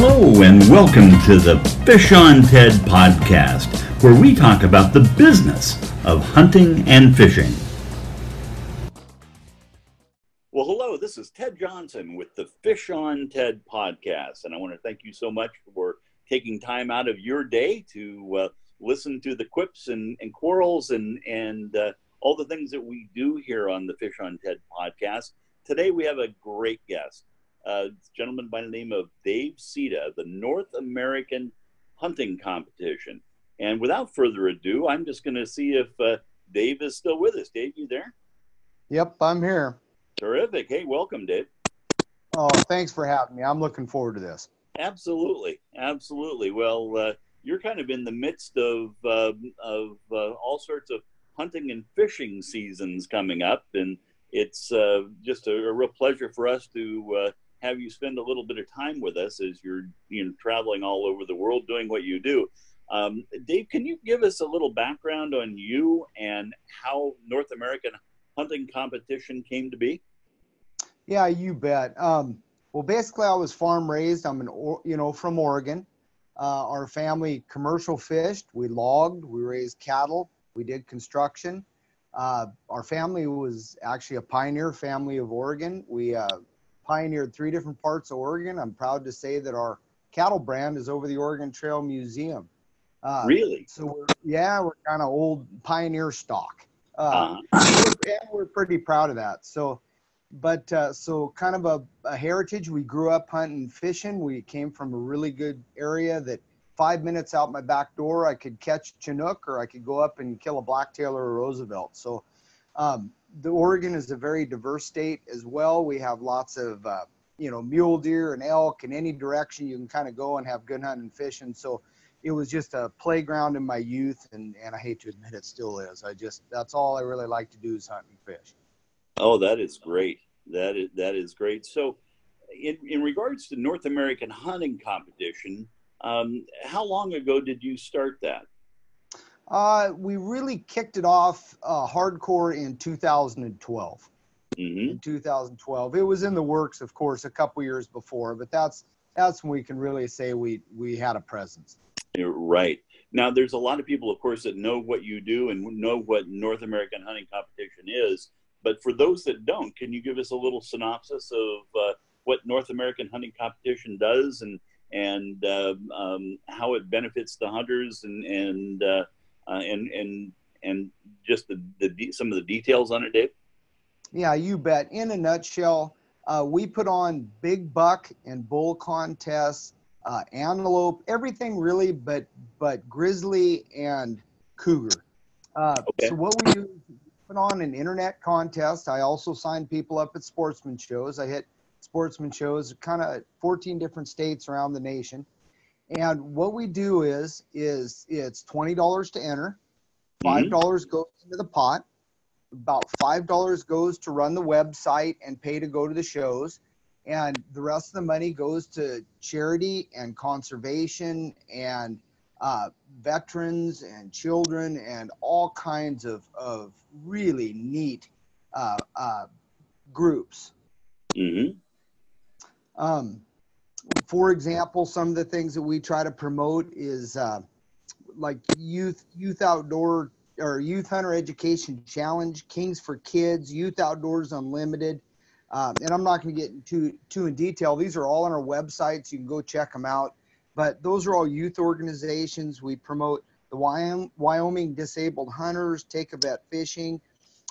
Hello, and welcome to the Fish on Ted podcast, where we talk about the business of hunting and fishing. Well, hello, this is Ted Johnson with the Fish on Ted podcast, and I want to thank you so much for taking time out of your day to uh, listen to the quips and, and quarrels and, and uh, all the things that we do here on the Fish on Ted podcast. Today, we have a great guest a gentleman by the name of Dave Sita, the North American Hunting Competition. And without further ado, I'm just going to see if uh, Dave is still with us. Dave, you there? Yep, I'm here. Terrific. Hey, welcome, Dave. Oh, thanks for having me. I'm looking forward to this. Absolutely, absolutely. Well, uh, you're kind of in the midst of uh, of uh, all sorts of hunting and fishing seasons coming up, and it's uh, just a, a, real pleasure for us to uh, have you spend a little bit of time with us as you're you know traveling all over the world doing what you do. Um, Dave, can you give us a little background on you and how North American hunting competition came to be? Yeah, you bet. Um, well, basically, I was farm raised. I'm an you know from Oregon. Uh, our family commercial fished. We logged. We raised cattle. We did construction. Uh, our family was actually a pioneer family of Oregon. We uh, pioneered three different parts of Oregon. I'm proud to say that our cattle brand is over the Oregon Trail Museum. Uh, really? So we're, yeah, we're kind of old pioneer stock. Uh, uh-huh. and we're pretty proud of that. So, but uh, so kind of a, a, heritage. We grew up hunting, fishing. We came from a really good area that five minutes out my back door, I could catch Chinook or I could go up and kill a blacktail or a Roosevelt. So, um, the Oregon is a very diverse state as well. We have lots of uh, you know mule deer and elk in any direction you can kind of go and have good hunting and fishing. So it was just a playground in my youth, and and I hate to admit it still is. I just that's all I really like to do is hunt and fish. Oh, that is great. That is that is great. So, in in regards to North American hunting competition, um, how long ago did you start that? Uh, we really kicked it off uh, hardcore in 2012. Mm-hmm. In 2012, it was in the works, of course, a couple years before, but that's that's when we can really say we we had a presence. You're right. Now, there's a lot of people, of course, that know what you do and know what North American hunting competition is. But for those that don't, can you give us a little synopsis of uh, what North American hunting competition does and and uh, um, how it benefits the hunters and and uh, and and and just the, the some of the details on it, Dave? Yeah, you bet. In a nutshell, uh, we put on big buck and bull contests, uh, antelope, everything really, but but grizzly and cougar. Uh, okay. So what we do put on an internet contest. I also sign people up at sportsman shows. I hit sportsman shows, kind of 14 different states around the nation. And what we do is is it's twenty dollars to enter, five mm-hmm. dollars mm-hmm. goes into the pot, about five dollars goes to run the website and pay to go to the shows, and the rest of the money goes to charity and conservation and uh, veterans and children and all kinds of of really neat uh, uh, groups. Mm-hmm. Um, for example, some of the things that we try to promote is uh, like youth youth outdoor or youth hunter education challenge, Kings for Kids, Youth Outdoors Unlimited. Um, and I'm not going to get too too in detail. These are all on our websites. You can go check them out. But those are all youth organizations. We promote the Wyoming Disabled Hunters, Take a Vet Fishing,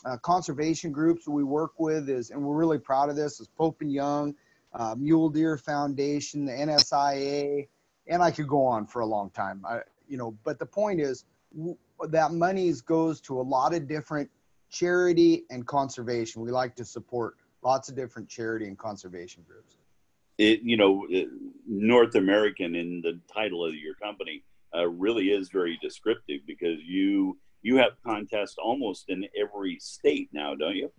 uh, conservation groups we work with is, and we're really proud of this, is Pope and Young, uh, Mule Deer Foundation, the NSIA, and I could go on for a long time. I, you know, but the point is w- that money goes to a lot of different charity and conservation. We like to support lots of different charity and conservation groups. It, you know, North American in the title of your company uh, really is very descriptive because you you have contests almost in every state now, don't you?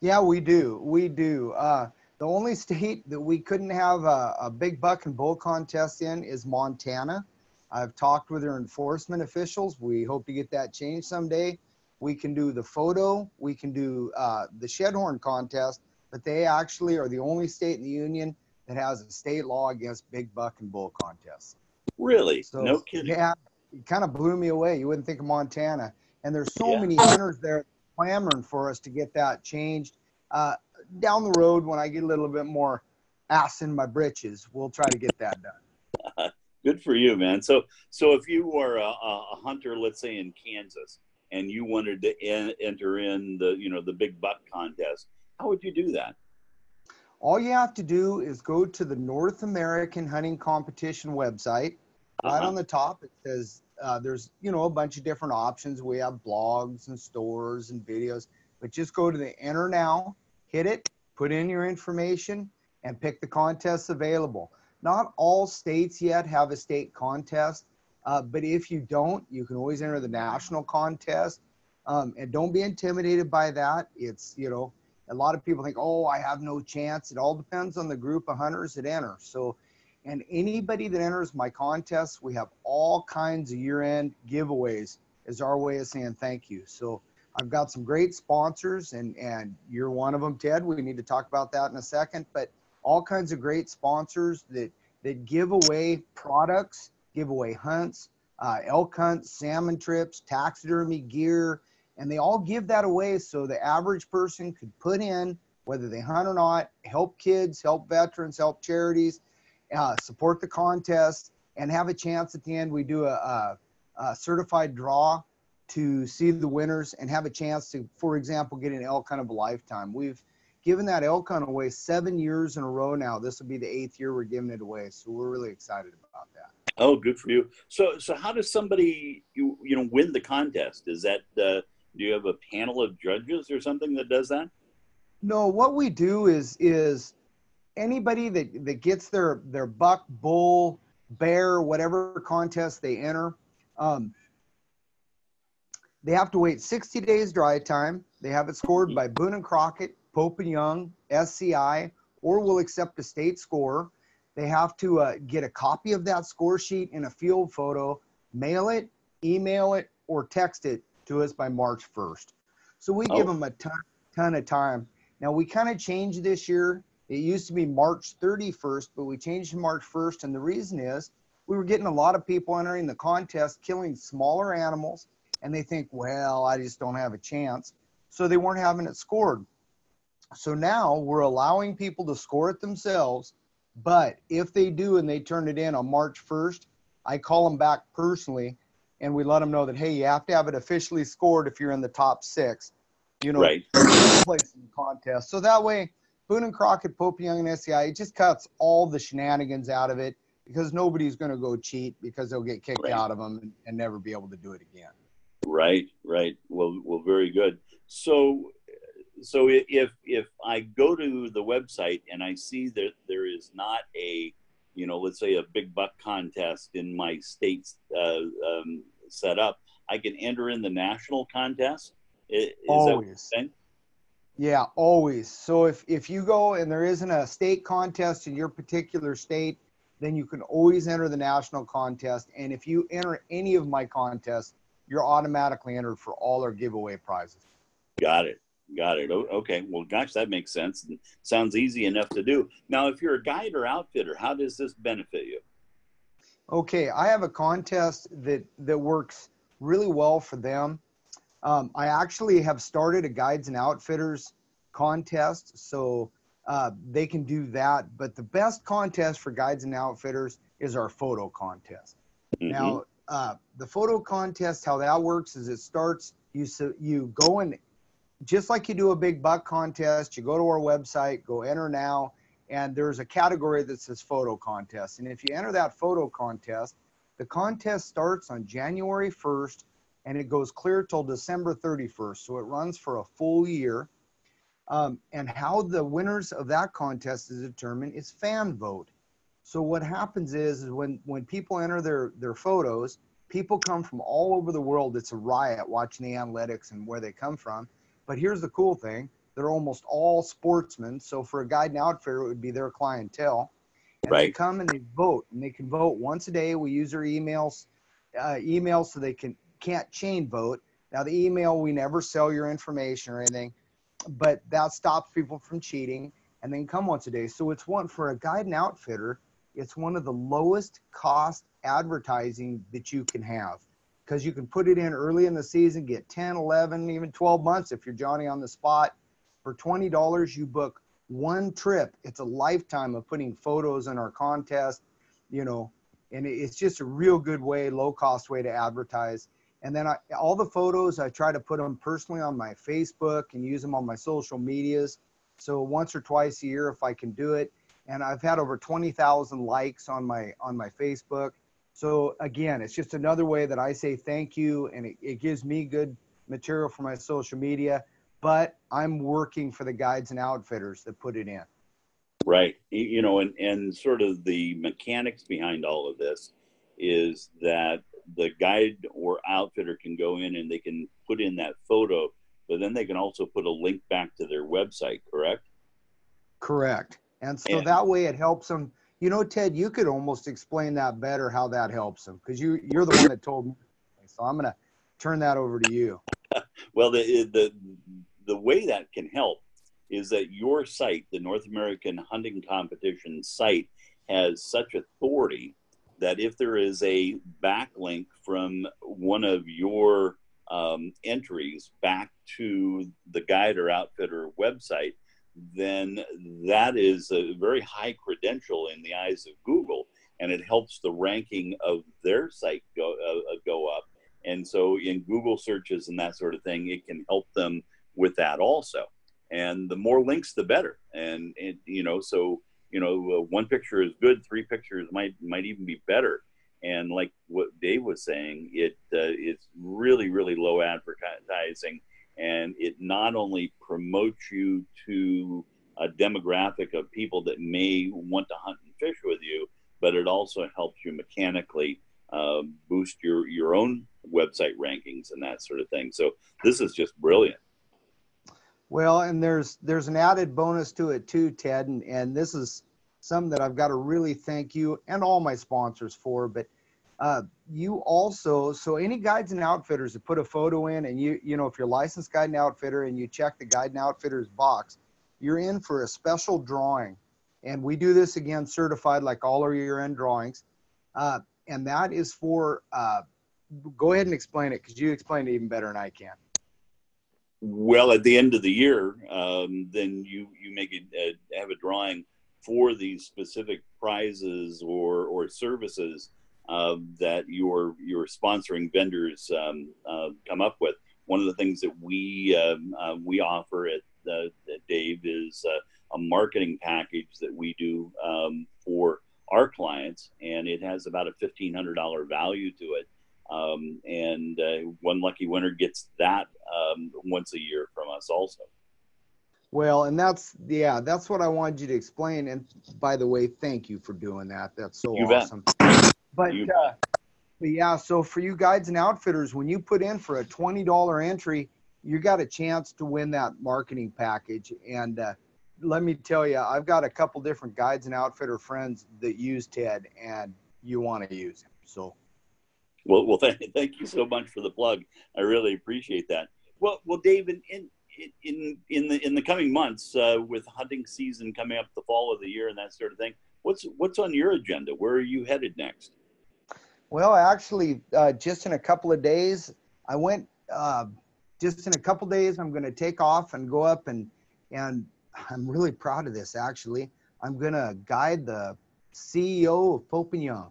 Yeah, we do. We do. Uh, the only state that we couldn't have a, a big buck and bull contest in is Montana. I've talked with their enforcement officials. We hope to get that changed someday. We can do the photo, we can do uh, the shed horn contest, but they actually are the only state in the union that has a state law against big buck and bull contests. Really? So, no kidding. Yeah, it kind of blew me away. You wouldn't think of Montana, and there's so yeah. many hunters there clamoring for us to get that changed. Uh, down the road, when I get a little bit more ass in my britches, we'll try to get that done. Good for you, man. So, so if you were a, a hunter, let's say in Kansas, and you wanted to en- enter in the, you know, the big buck contest, how would you do that? All you have to do is go to the North American Hunting Competition website. Uh-huh. Right on the top, it says uh, there's you know a bunch of different options. We have blogs and stores and videos, but just go to the enter now, hit it, put in your information, and pick the contests available. Not all states yet have a state contest, uh, but if you don't, you can always enter the national contest. Um, and don't be intimidated by that. It's you know a lot of people think, oh, I have no chance. It all depends on the group of hunters that enter. So, and anybody that enters my contest, we have all kinds of year end giveaways as our way of saying thank you. So, I've got some great sponsors, and, and you're one of them, Ted. We need to talk about that in a second. But all kinds of great sponsors that, that give away products, give away hunts, uh, elk hunts, salmon trips, taxidermy gear, and they all give that away so the average person could put in whether they hunt or not help kids help veterans help charities uh, support the contest and have a chance at the end we do a, a, a, certified draw to see the winners and have a chance to for example get an elk hunt of a lifetime. We've given that elk hunt away seven years in a row now. This will be the eighth year we're giving it away so we're really excited about that. Oh good for you. So so how does somebody you you know win the contest? Is that uh do you have a panel of judges or something that does that? No, what we do is is anybody that, that gets their their buck, bull, bear, whatever contest they enter, um, they have to wait 60 days dry time. They have it scored by Boone and Crockett, Pope and Young, SCI, or will accept a state score. They have to uh, get a copy of that score sheet in a field photo, mail it, email it, or text it to us by March 1st. So we oh. give them a ton, ton of time. Now we kind of changed this year. It used to be March 31st, but we changed to March 1st. And the reason is we were getting a lot of people entering the contest killing smaller animals. And they think, well, I just don't have a chance. So they weren't having it scored. So now we're allowing people to score it themselves. But if they do and they turn it in on March 1st, I call them back personally and we let them know that hey, you have to have it officially scored if you're in the top six. You know, right. place in the contest. So that way, Boone and Crockett, Pope Young, and SCI, it just cuts all the shenanigans out of it because nobody's going to go cheat because they'll get kicked right. out of them and, and never be able to do it again. Right, right. Well, well, very good. So, so if if I go to the website and I see that there is not a you know, let's say a big buck contest in my state uh, um, set up, I can enter in the national contest. Is always. Yeah, always. So if if you go and there isn't a state contest in your particular state, then you can always enter the national contest. And if you enter any of my contests, you're automatically entered for all our giveaway prizes. Got it. Got it. Okay. Well, gosh, that makes sense. Sounds easy enough to do. Now, if you're a guide or outfitter, how does this benefit you? Okay, I have a contest that that works really well for them. Um, I actually have started a guides and outfitters contest, so uh, they can do that. But the best contest for guides and outfitters is our photo contest. Mm-hmm. Now, uh, the photo contest, how that works is it starts. You so you go and just like you do a big buck contest, you go to our website, go enter now, and there's a category that says photo contest. And if you enter that photo contest, the contest starts on January 1st and it goes clear till December 31st. So it runs for a full year. Um, and how the winners of that contest is determined is fan vote. So what happens is, is when, when people enter their, their photos, people come from all over the world. It's a riot watching the analytics and where they come from. But here's the cool thing they're almost all sportsmen. So for a guide and outfitter, it would be their clientele. And right. they come and they vote, and they can vote once a day. We use their emails, uh, emails so they can can't chain vote. Now the email, we never sell your information or anything, but that stops people from cheating. and then come once a day. So it's one for a guide and outfitter. It's one of the lowest cost advertising that you can have because you can put it in early in the season, get 10, 11, even 12 months if you're Johnny on the spot. For $20, you book one trip. It's a lifetime of putting photos in our contest, you know, and it's just a real good way, low cost way to advertise. And then I, all the photos, I try to put them personally on my Facebook and use them on my social medias. So once or twice a year, if I can do it. And I've had over 20,000 likes on my on my Facebook. So again, it's just another way that I say thank you, and it, it gives me good material for my social media. But I'm working for the guides and outfitters that put it in. Right. You know, and, and sort of the mechanics behind all of this is that the guide or outfitter can go in and they can put in that photo, but then they can also put a link back to their website, correct? Correct. And so and, that way it helps them you know, Ted, you could almost explain that better how that helps them because you you're the one that told me. So I'm gonna turn that over to you. well, the the the way that can help is that your site, the North American Hunting Competition site, has such authority that if there is a backlink from one of your um, entries back to the guide or outfitter website, then that is a very high credential in the eyes of Google, and it helps the ranking of their site go uh, uh, go up. And so, in Google searches and that sort of thing, it can help them with that also. And the more links, the better. And, and you know, so you know, uh, one picture is good, three pictures might might even be better. And like what Dave was saying, it uh, it's really really low advertising and it not only promotes you to a demographic of people that may want to hunt and fish with you, but it also helps you mechanically uh, boost your your own website rankings and that sort of thing. So this is just brilliant. Well, and there's there's an added bonus to it too, Ted, and, and this is something that I've got to really thank you and all my sponsors for. But uh, you also, so any guides and outfitters that put a photo in and you, you know, if you're licensed guide and outfitter and you check the guide and outfitters box, you're in for a special drawing. And we do this again certified like all our year end drawings. Uh, and that is for, uh, go ahead and explain it because you explain it even better than I can. Well, at the end of the year, um, then you, you make it, uh, have a drawing for these specific prizes or, or services uh, that your your sponsoring vendors um, uh, come up with. One of the things that we um, uh, we offer at, at Dave is uh, a marketing package that we do um, for our clients, and it has about a fifteen hundred dollar value to it. Um, and uh, one lucky winner gets that um, once a year from us, also. Well, and that's yeah, that's what I wanted you to explain. And by the way, thank you for doing that. That's so you awesome. Bet. But, uh, but yeah, so for you guides and outfitters, when you put in for a twenty dollar entry, you got a chance to win that marketing package. And uh, let me tell you, I've got a couple different guides and outfitter friends that use Ted, and you want to use him. So, well, well, thank, thank you so much for the plug. I really appreciate that. Well, well, David, in in in the in the coming months, uh, with hunting season coming up, the fall of the year, and that sort of thing, what's what's on your agenda? Where are you headed next? Well, actually, uh, just in a couple of days, I went. Uh, just in a couple of days, I'm going to take off and go up and and I'm really proud of this. Actually, I'm going to guide the CEO of Young.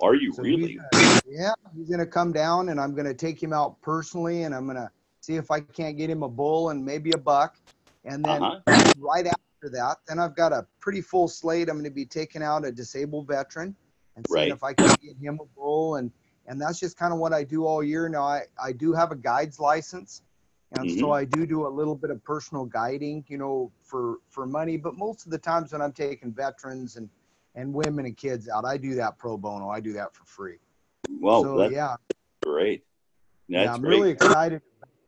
Are you so really? He's yeah, he's going to come down, and I'm going to take him out personally, and I'm going to see if I can't get him a bull and maybe a buck, and then uh-huh. right after that, then I've got a pretty full slate. I'm going to be taking out a disabled veteran and seeing right. if I can get him a bull. And, and that's just kind of what I do all year. Now, I, I do have a guide's license. And mm-hmm. so I do do a little bit of personal guiding, you know, for, for money. But most of the times when I'm taking veterans and, and women and kids out, I do that pro bono. I do that for free. Well, so, yeah. Great. That's yeah, I'm great. really excited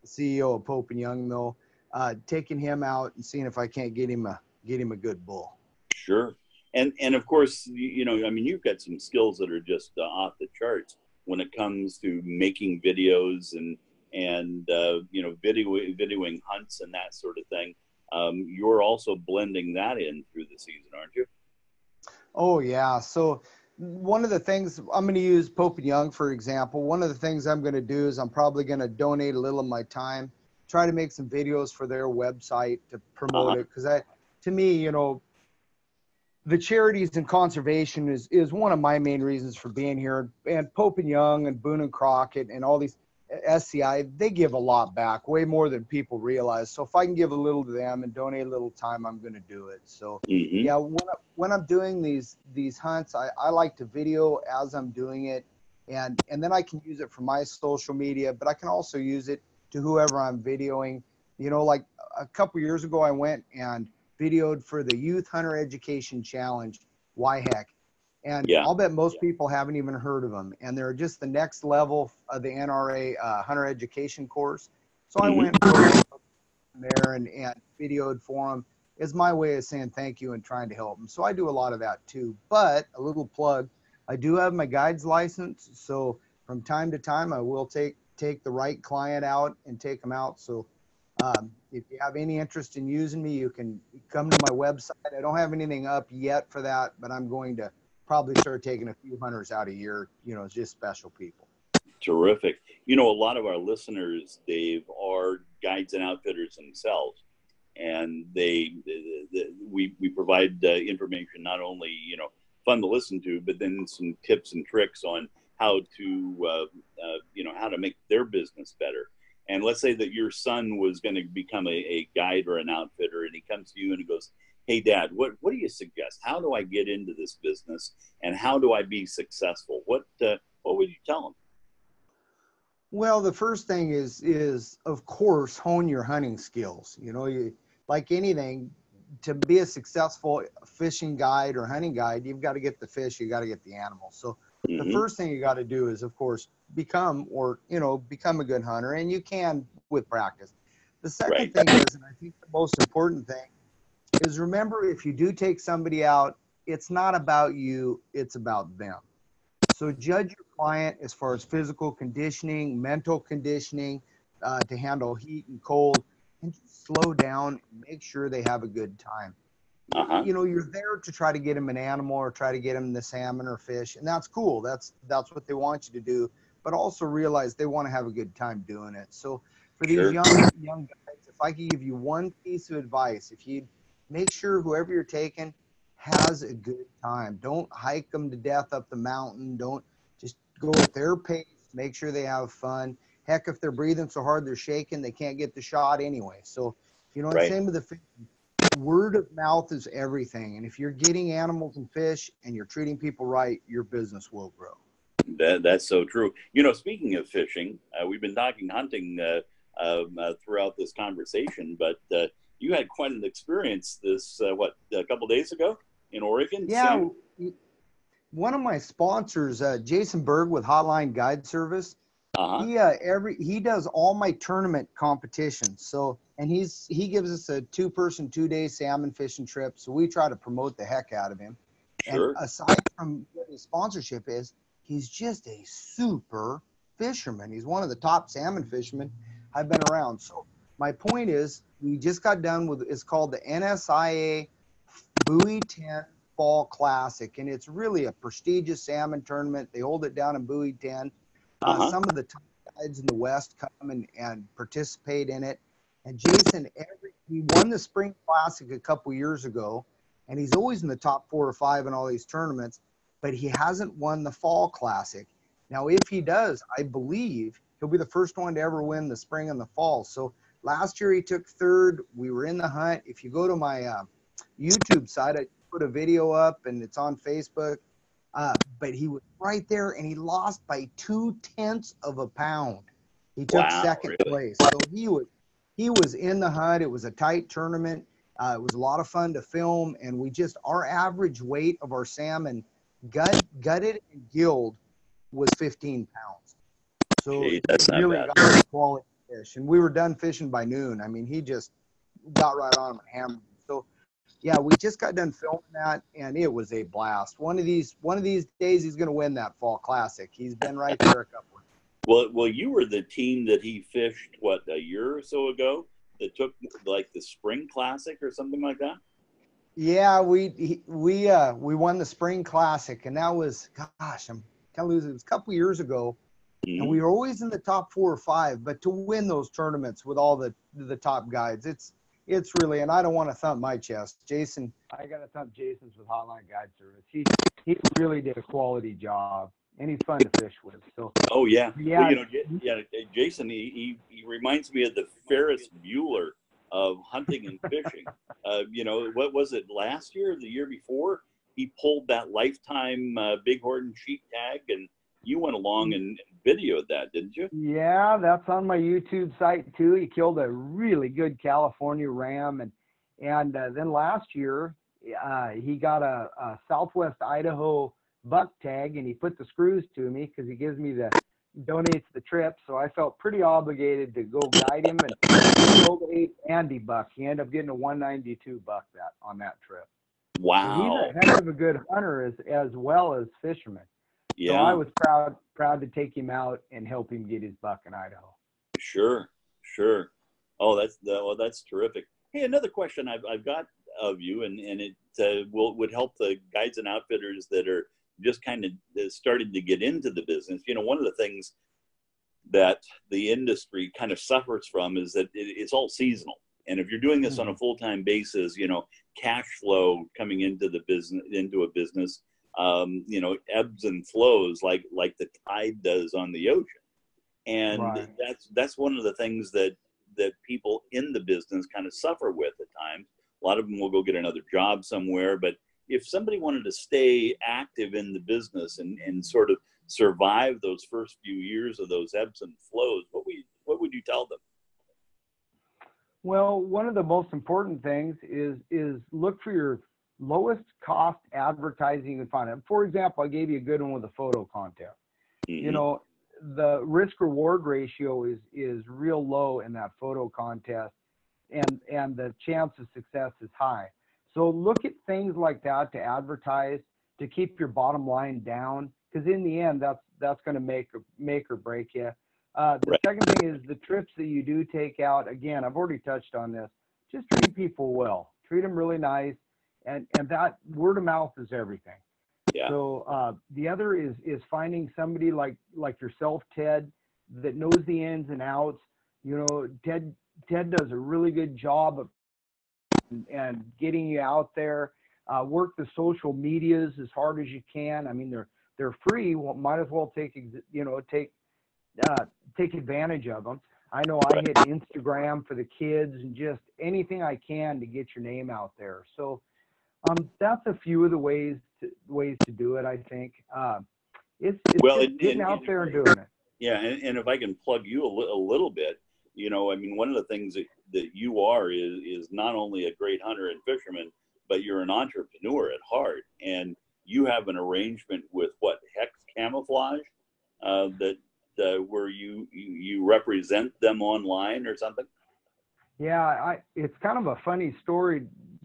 the CEO of Pope and Young Mill, uh, taking him out and seeing if I can't get him a get him a good bull. Sure and and of course you know i mean you've got some skills that are just uh, off the charts when it comes to making videos and and uh, you know video videoing hunts and that sort of thing um, you're also blending that in through the season, aren't you? Oh yeah. So one of the things I'm going to use Pope and Young for example. One of the things I'm going to do is I'm probably going to donate a little of my time, try to make some videos for their website to promote uh-huh. it because I, to me, you know, the charities and conservation is is one of my main reasons for being here. And Pope and Young and Boone and Crockett and all these SCI, they give a lot back, way more than people realize. So if I can give a little to them and donate a little time, I'm going to do it. So mm-hmm. yeah, when, I, when I'm doing these these hunts, I, I like to video as I'm doing it, and and then I can use it for my social media, but I can also use it to whoever I'm videoing. You know, like a couple years ago, I went and videoed for the Youth Hunter Education Challenge. Why heck? And yeah. I'll bet most people haven't even heard of them. And they're just the next level of the NRA uh, Hunter Education course. So mm-hmm. I went there and, and videoed for them is my way of saying thank you and trying to help them. So I do a lot of that too. But a little plug, I do have my guides license. So from time to time, I will take take the right client out and take them out. So um, if you have any interest in using me, you can come to my website. I don't have anything up yet for that, but I'm going to probably start taking a few hunters out a year, you know, just special people. Terrific. You know, a lot of our listeners, Dave, are guides and outfitters themselves. And they, we, we provide uh, information not only, you know, fun to listen to, but then some tips and tricks on how to, uh, uh, you know, how to make their business better. And let's say that your son was going to become a, a guide or an outfitter, and he comes to you and he goes, hey dad what what do you suggest? How do i get into this business and how do i be successful? What uh, what would you tell them well the first thing is is of course hone your hunting skills. You know you like anything to be a successful fishing guide or hunting guide you've got to get the fish you got to get the animals. So mm-hmm. the first thing you got to do is of course become or you know become a good hunter and you can with practice the second right. thing is and i think the most important thing is remember if you do take somebody out, it's not about you, it's about them. So judge your client as far as physical conditioning, mental conditioning uh, to handle heat and cold, and just slow down and make sure they have a good time. Uh-huh. You know, you're there to try to get them an animal or try to get them the salmon or fish, and that's cool. That's that's what they want you to do. But also realize they want to have a good time doing it. So for these sure. young young guys, if I could give you one piece of advice, if you make sure whoever you're taking has a good time. Don't hike them to death up the mountain. Don't just go at their pace. Make sure they have fun. Heck, if they're breathing so hard they're shaking, they can't get the shot anyway. So, you know, right. same with the fish. Word of mouth is everything. And if you're getting animals and fish and you're treating people right, your business will grow. That, that's so true. You know, speaking of fishing, uh, we've been talking hunting uh, um, uh, throughout this conversation, but uh, you had quite an experience this uh, what a couple days ago in Oregon. Yeah, so. one of my sponsors, uh, Jason Berg with Hotline Guide Service. Uh-huh. He uh, every he does all my tournament competitions. So and he's he gives us a two person two day salmon fishing trip. So we try to promote the heck out of him. Sure. And aside from what his sponsorship is, he's just a super fisherman. He's one of the top salmon fishermen I've been around. So my point is, we just got done with it's called the NSIA Buoy 10 Fall Classic, and it's really a prestigious salmon tournament. They hold it down in Buoy 10. Uh, uh-huh. Some of the top guides in the West come and, and participate in it. And Jason, every he won the Spring Classic a couple years ago, and he's always in the top four or five in all these tournaments, but he hasn't won the Fall Classic. Now, if he does, I believe he'll be the first one to ever win the spring and the fall. So Last year he took third. We were in the hunt. If you go to my uh, YouTube site, I put a video up and it's on Facebook. Uh, but he was right there and he lost by two tenths of a pound. He took wow, second really? place. So he was he was in the hunt. It was a tight tournament. Uh, it was a lot of fun to film, and we just our average weight of our salmon, gut gutted and gilled, was 15 pounds. So Gee, that's really got quality fish. And we were done fishing by noon. I mean, he just got right on him and hammered. Yeah, we just got done filming that, and it was a blast. One of these one of these days, he's going to win that fall classic. He's been right there a couple. Well, well, you were the team that he fished what a year or so ago that took like the spring classic or something like that? Yeah, we we uh we won the spring classic, and that was gosh, I'm kind of losing. It was a couple years ago, mm-hmm. and we were always in the top four or five. But to win those tournaments with all the the top guides, it's it's really, and I don't want to thump my chest. Jason, I got to thump Jason's with Hotline Guide Service. He he really did a quality job, and he's fun to fish with. So. Oh yeah, yeah. Well, you know, yeah. Jason, he, he he reminds me of the Ferris Bueller of hunting and fishing. uh, you know, what was it last year, the year before? He pulled that lifetime uh, bighorn sheep tag, and you went along and videoed that, didn't you? Yeah, that's on my YouTube site too. He killed a really good California ram, and and uh, then last year uh, he got a, a, Southwest Idaho buck tag, and he put the screws to me because he gives me the donates the trip. So I felt pretty obligated to go guide him and killed eight Andy buck. He ended up getting a 192 buck that on that trip. Wow, so he's a heck of a good hunter as as well as fisherman. Yeah. So I was proud proud to take him out and help him get his buck in Idaho. Sure, sure. Oh, that's well, that's terrific. Hey, another question I've, I've got of you, and and it uh, will would help the guides and outfitters that are just kind of uh, starting to get into the business. You know, one of the things that the industry kind of suffers from is that it, it's all seasonal. And if you're doing this mm-hmm. on a full time basis, you know, cash flow coming into the business into a business um, you know, ebbs and flows like like the tide does on the ocean. And right. that's that's one of the things that that people in the business kind of suffer with at times. A lot of them will go get another job somewhere, but if somebody wanted to stay active in the business and, and sort of survive those first few years of those ebbs and flows, what would what would you tell them? Well, one of the most important things is is look for your lowest cost advertising you can find. For example, I gave you a good one with a photo contest. Mm-hmm. You know, the risk reward ratio is is real low in that photo contest and and the chance of success is high. So look at things like that to advertise to keep your bottom line down because in the end that's that's going to make or make or break you. Uh, the right. second thing is the trips that you do take out. Again, I've already touched on this. Just treat people well. Treat them really nice and and that word of mouth is everything. Yeah. So uh, the other is is finding somebody like like yourself, Ted, that knows the ins and outs. You know, Ted Ted does a really good job of and getting you out there. Uh, work the social medias as hard as you can. I mean, they're they're free. Well, might as well take you know take uh, take advantage of them. I know I hit Instagram for the kids and just anything I can to get your name out there. So um, that's a few of the ways to, ways to do it. I think uh, it's, it's well, and, getting out there and doing it. Yeah, and, and if I can plug you a, li- a little bit, you know, I mean, one of the things that, that you are is is not only a great hunter and fisherman, but you're an entrepreneur at heart, and you have an arrangement with what Hex Camouflage uh, that uh, where you, you you represent them online or something. Yeah, I, it's kind of a funny story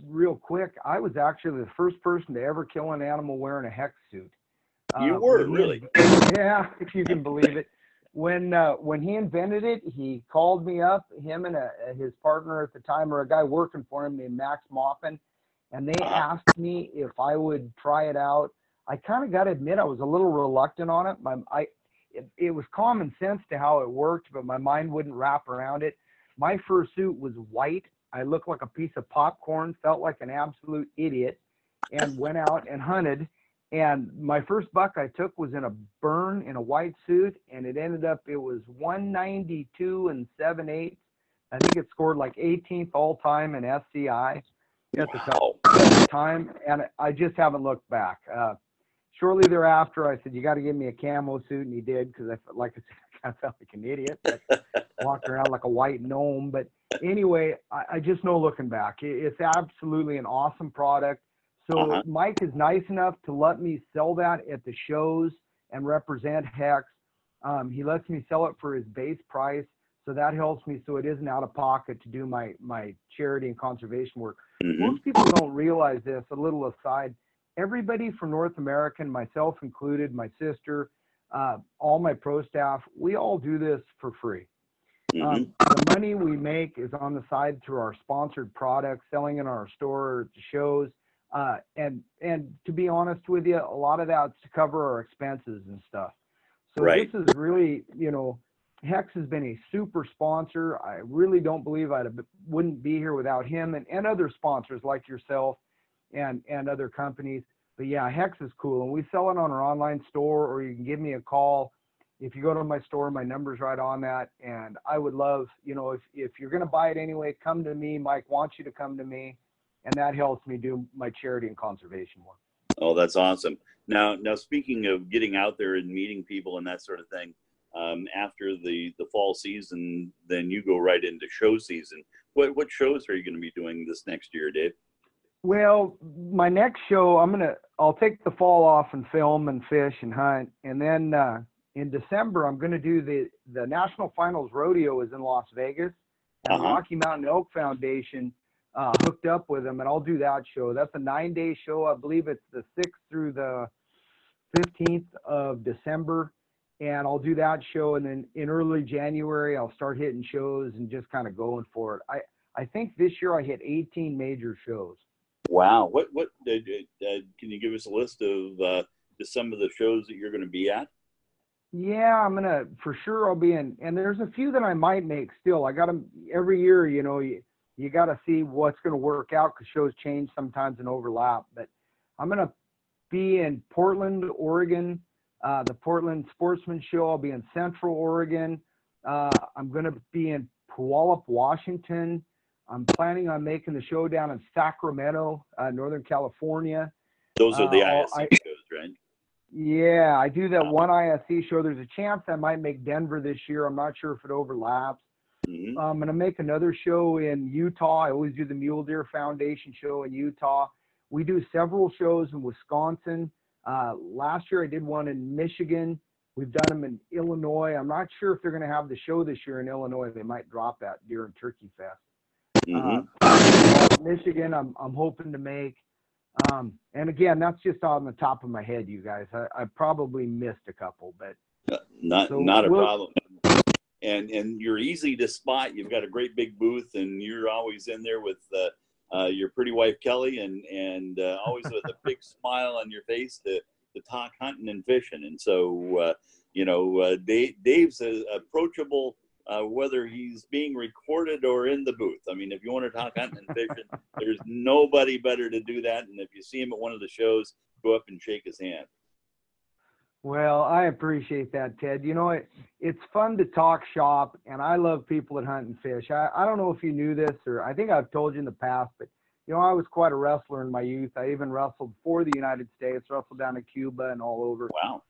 real quick, I was actually the first person to ever kill an animal wearing a hex suit. You uh, were really? Yeah, if you can believe it. When uh, when he invented it, he called me up, him and a, uh, his partner at the time, or a guy working for him named Max Moffin, and they uh-huh. asked me if I would try it out. I kind of got to admit I was a little reluctant on it. My I it, it was common sense to how it worked, but my mind wouldn't wrap around it. My first suit was white I looked like a piece of popcorn, felt like an absolute idiot, and went out and hunted. And my first buck I took was in a burn in a white suit, and it ended up it was 192 and 7 8. I think it scored like 18th all time in SCI at the time, and I just haven't looked back. Uh, shortly thereafter, I said, "You got to give me a camo suit," and he did because I felt like I said, I felt like an idiot. walked around like a white gnome, but anyway, I, I, just know looking back, it's absolutely an awesome product. So uh-huh. Mike is nice enough to let me sell that at the shows and represent Hex. Um, he lets me sell it for his base price, so that helps me. So it isn't out of pocket to do my my charity and conservation work. Mm-hmm. Most people don't realize this. A little aside, everybody from North America, myself included, my sister, uh, all my pro staff, we all do this for free. Mm-hmm. Um, the money we make is on the side through our sponsored products, selling in our store, to shows, uh, and and to be honest with you, a lot of that's to cover our expenses and stuff. So right. this is really, you know, Hex has been a super sponsor. I really don't believe I wouldn't be here without him and, and other sponsors like yourself and and other companies. But yeah, Hex is cool, and we sell it on our online store, or you can give me a call. If you go to my store, my number's right on that, and I would love, you know, if if you're gonna buy it anyway, come to me. Mike wants you to come to me, and that helps me do my charity and conservation work. Oh, that's awesome. Now, now speaking of getting out there and meeting people and that sort of thing, um, after the the fall season, then you go right into show season. What what shows are you going to be doing this next year, Dave? Well, my next show, I'm gonna I'll take the fall off and film and fish and hunt, and then uh, in December I'm gonna do the the National Finals Rodeo is in Las Vegas, and uh-huh. Rocky Mountain Elk Foundation uh, hooked up with them, and I'll do that show. That's a nine day show. I believe it's the sixth through the fifteenth of December, and I'll do that show, and then in early January I'll start hitting shows and just kind of going for it. I I think this year I hit 18 major shows. Wow. What what uh, uh, can you give us a list of uh, some of the shows that you're going to be at? Yeah, I'm gonna for sure. I'll be in, and there's a few that I might make still. I got them every year. You know, you you got to see what's going to work out because shows change sometimes and overlap. But I'm gonna be in Portland, Oregon, uh, the Portland Sportsman Show. I'll be in Central Oregon. Uh, I'm gonna be in Puyallup, Washington. I'm planning on making the show down in Sacramento, uh, Northern California. Those are the uh, ISC I, shows, right? Yeah, I do that one ISC show. There's a chance I might make Denver this year. I'm not sure if it overlaps. Mm-hmm. I'm going to make another show in Utah. I always do the Mule Deer Foundation show in Utah. We do several shows in Wisconsin. Uh, last year I did one in Michigan. We've done them in Illinois. I'm not sure if they're going to have the show this year in Illinois. They might drop that during Turkey Fest. Mm-hmm. Uh, Michigan, I'm I'm hoping to make. Um, and again, that's just on the top of my head, you guys. I, I probably missed a couple, but uh, not so not a we'll, problem. And and you're easy to spot. You've got a great big booth, and you're always in there with uh, uh, your pretty wife Kelly, and and uh, always with a big smile on your face to to talk hunting and fishing. And so uh, you know, uh, Dave, Dave's approachable uh, whether he's being recorded or in the booth. I mean, if you want to talk hunting and fishing, there's nobody better to do that. And if you see him at one of the shows, go up and shake his hand. Well, I appreciate that, Ted. You know, it, it's fun to talk shop, and I love people that hunt and fish. I, I don't know if you knew this, or I think I've told you in the past, but you know, I was quite a wrestler in my youth. I even wrestled for the United States, wrestled down in Cuba and all over. Wow.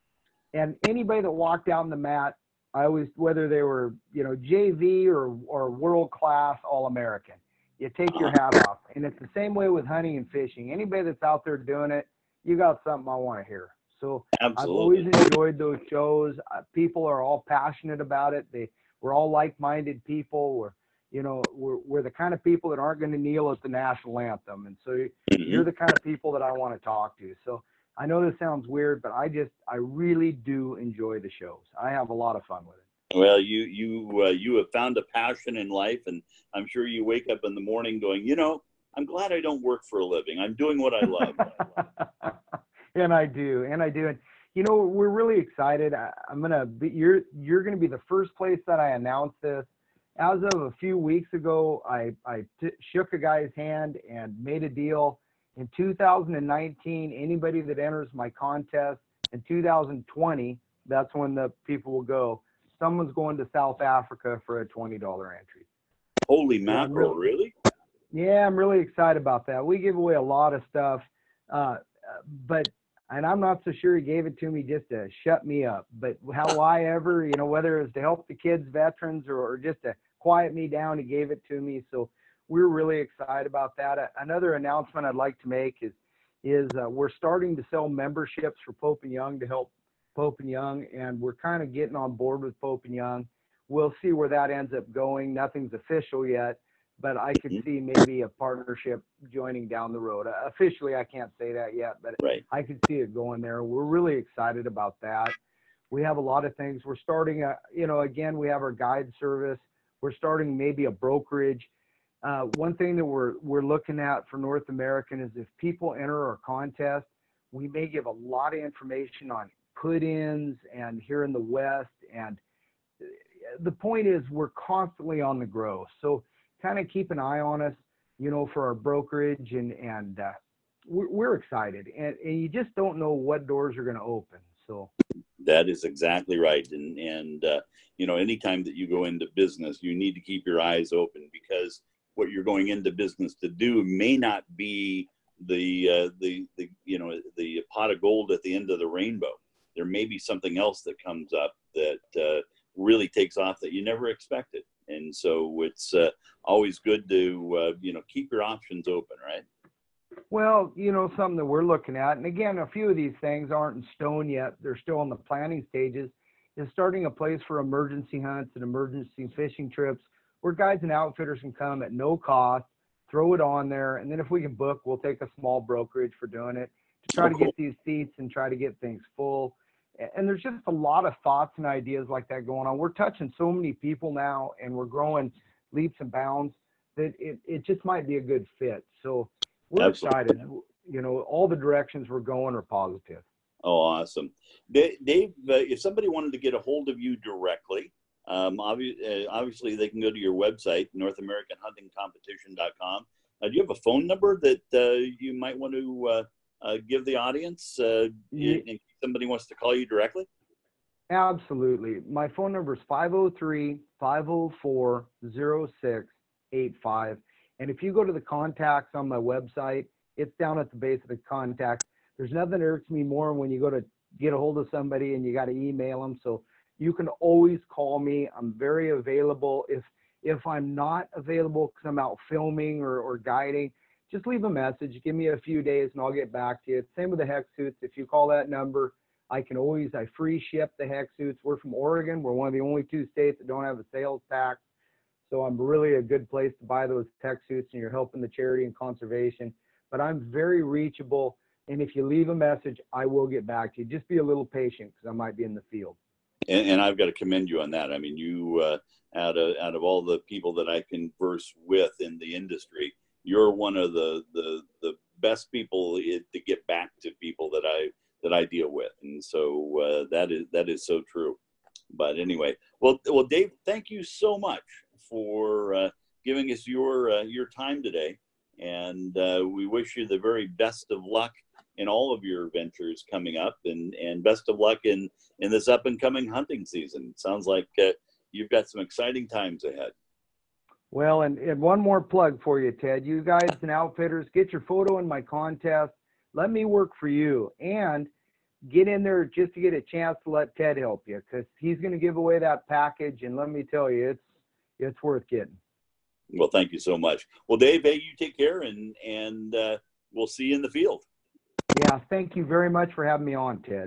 And anybody that walked down the mat I always, whether they were, you know, JV or, or world class All American, you take your hat off. And it's the same way with hunting and fishing. Anybody that's out there doing it, you got something I want to hear. So Absolutely. I've always enjoyed those shows. Uh, people are all passionate about it. They, we're all like-minded people. We're, you know, we're, we're the kind of people that aren't going to kneel at the national anthem. And so mm-hmm. you're the kind of people that I want to talk to. So I know this sounds weird, but I just I really do enjoy the shows. I have a lot of fun with it. Well, you you uh, you have found a passion in life, and I'm sure you wake up in the morning going, you know, I'm glad I don't work for a living. I'm doing what I love. and I do, and I do, and you know, we're really excited. I, am gonna be you're you're gonna be the first place that I announce this. As of a few weeks ago, I I t- shook a guy's hand and made a deal in 2019, anybody that enters my contest in 2020, that's when the people will go. Someone's going to South Africa for a $20 entry. Holy mackerel, really, really? Yeah, I'm really excited about that. We give away a lot of stuff, uh, but and I'm not so sure he gave it to me just to shut me up. But how I ever, you know, whether it was to help the kids, veterans, or, or just to quiet me down, he gave it to me. So we're really excited about that. Another announcement I'd like to make is is uh, we're starting to sell memberships for Pope and Young to help Pope and Young, and we're kind of getting on board with Pope and Young. We'll see where that ends up going. Nothing's official yet, but I could mm-hmm. see maybe a partnership joining down the road. Uh, officially, I can't say that yet, but right. I could see it going there. We're really excited about that. We have a lot of things. We're starting, a, you know, again, we have our guide service we're starting maybe a brokerage. Uh, one thing that we're we're looking at for North American is if people enter our contest, we may give a lot of information on put-ins and here in the West. And the point is, we're constantly on the grow, So kind of keep an eye on us, you know, for our brokerage and and uh, we're, we're excited. And, and you just don't know what doors are going to open. So that is exactly right. And and uh, you know, anytime that you go into business, you need to keep your eyes open because what you're going into business to do may not be the uh, the the you know the pot of gold at the end of the rainbow. There may be something else that comes up that uh, really takes off that you never expected, and so it's uh, always good to uh, you know keep your options open, right? Well, you know something that we're looking at, and again, a few of these things aren't in stone yet; they're still in the planning stages. Is starting a place for emergency hunts and emergency fishing trips where guides and outfitters can come at no cost throw it on there, and then if we can book, we'll take a small brokerage for doing it to try oh, to cool. get these seats and try to get things full. And there's just a lot of thoughts and ideas like that going on. We're touching so many people now, and we're growing leaps and bounds that it, it just might be a good fit. So we're Absolutely. excited. You know, all the directions we're going are positive. Oh, awesome. Dave, uh, if somebody wanted to get a hold of you directly, um, obvi- uh, obviously, they can go to your website, NorthAmericanHuntingCompetition.com. Uh, do you have a phone number that uh, you might want to uh, uh, give the audience uh, if somebody wants to call you directly? Absolutely. My phone number is 503 504 0685. And if you go to the contacts on my website, it's down at the base of the contact. There's nothing that irks me more when you go to get a hold of somebody and you got to email them. So you can always call me. I'm very available. If if I'm not available because I'm out filming or, or guiding, just leave a message. Give me a few days and I'll get back to you. Same with the HECS suits. If you call that number, I can always I free ship the HECS suits. We're from Oregon. We're one of the only two states that don't have a sales tax. So I'm really a good place to buy those tech suits and you're helping the charity and conservation. But I'm very reachable. And if you leave a message, I will get back to you. Just be a little patient because I might be in the field and, and, I've got to commend you on that. I mean, you uh, out of out of all the people that I converse with in the industry, you're one of the the the best people to get back to people that I that I deal with, and so uh, that is that is so true. But anyway, well, well, Dave, thank you so much for uh, giving us your uh, your time today, and uh, we wish you the very best of luck in all of your ventures coming up, and and best of luck in in this up and coming hunting season. Sounds like uh, you've got some exciting times ahead. Well, and, and one more plug for you, Ted. You guys and outfitters, get your photo in my contest. Let me work for you, and get in there just to get a chance to let Ted help you, because he's going to give away that package, and let me tell you, it's it's worth getting. Well, thank you so much. Well, Dave, hey, you take care, and and uh, we'll see you in the field. Yeah, thank you very much for having me on, Ted.